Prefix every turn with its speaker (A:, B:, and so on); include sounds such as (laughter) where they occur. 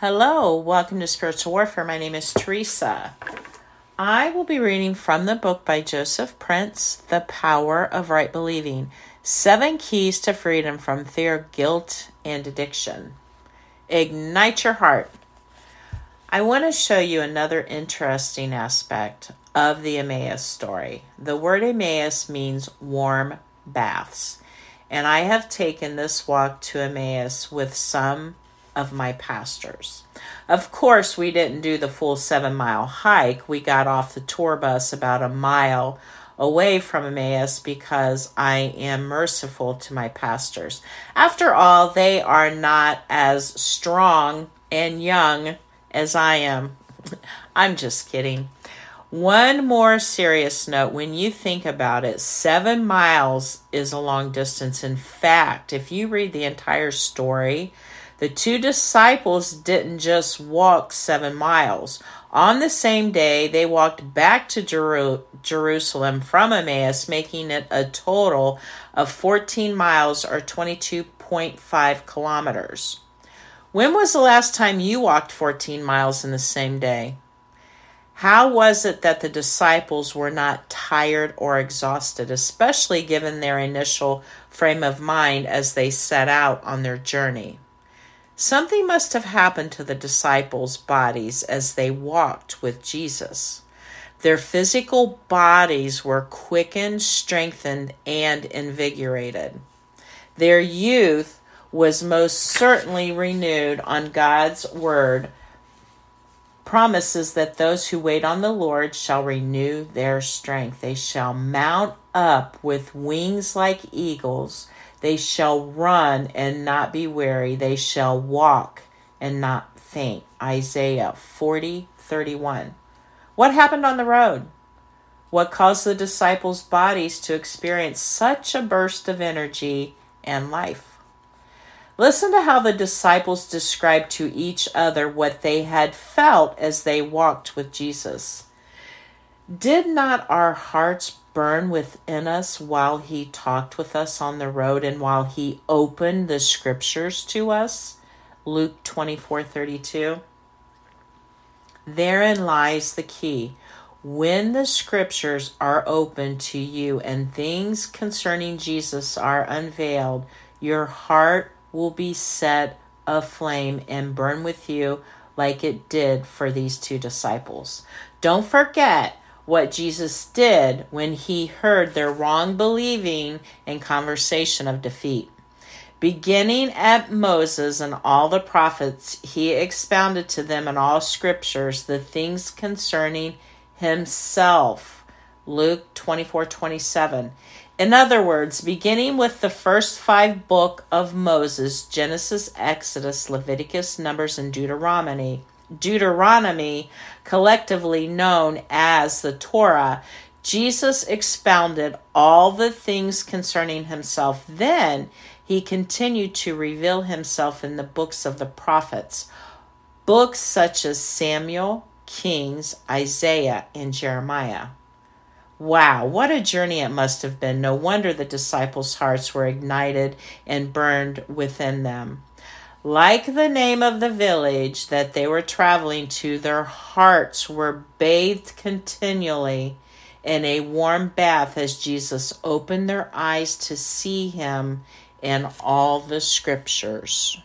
A: Hello, welcome to Spiritual Warfare. My name is Teresa. I will be reading from the book by Joseph Prince, The Power of Right Believing Seven Keys to Freedom from Fear, Guilt, and Addiction. Ignite your heart. I want to show you another interesting aspect of the Emmaus story. The word Emmaus means warm baths, and I have taken this walk to Emmaus with some of my pastors. Of course, we didn't do the full seven mile hike. We got off the tour bus about a mile away from Emmaus because I am merciful to my pastors. After all, they are not as strong and young as I am. (laughs) I'm just kidding. One more serious note when you think about it, seven miles is a long distance. In fact, if you read the entire story, the two disciples didn't just walk seven miles. On the same day, they walked back to Jeru- Jerusalem from Emmaus, making it a total of 14 miles or 22.5 kilometers. When was the last time you walked 14 miles in the same day? How was it that the disciples were not tired or exhausted, especially given their initial frame of mind as they set out on their journey? Something must have happened to the disciples' bodies as they walked with Jesus. Their physical bodies were quickened, strengthened, and invigorated. Their youth was most certainly renewed on God's word. Promises that those who wait on the Lord shall renew their strength. They shall mount up with wings like eagles. They shall run and not be weary. They shall walk and not faint. Isaiah 40 31. What happened on the road? What caused the disciples' bodies to experience such a burst of energy and life? Listen to how the disciples described to each other what they had felt as they walked with Jesus. Did not our hearts burn within us while he talked with us on the road and while he opened the scriptures to us. Luke 24 32. Therein lies the key. When the scriptures are open to you and things concerning Jesus are unveiled, your heart will be set aflame and burn with you like it did for these two disciples. Don't forget what Jesus did when he heard their wrong believing and conversation of defeat. Beginning at Moses and all the prophets, he expounded to them in all scriptures the things concerning himself. Luke 24 27. In other words, beginning with the first five book of Moses Genesis, Exodus, Leviticus, Numbers, and Deuteronomy Deuteronomy, collectively known as the Torah, Jesus expounded all the things concerning himself. Then he continued to reveal himself in the books of the prophets, books such as Samuel, Kings, Isaiah, and Jeremiah. Wow, what a journey it must have been. No wonder the disciples' hearts were ignited and burned within them. Like the name of the village that they were traveling to, their hearts were bathed continually in a warm bath as Jesus opened their eyes to see him in all the scriptures.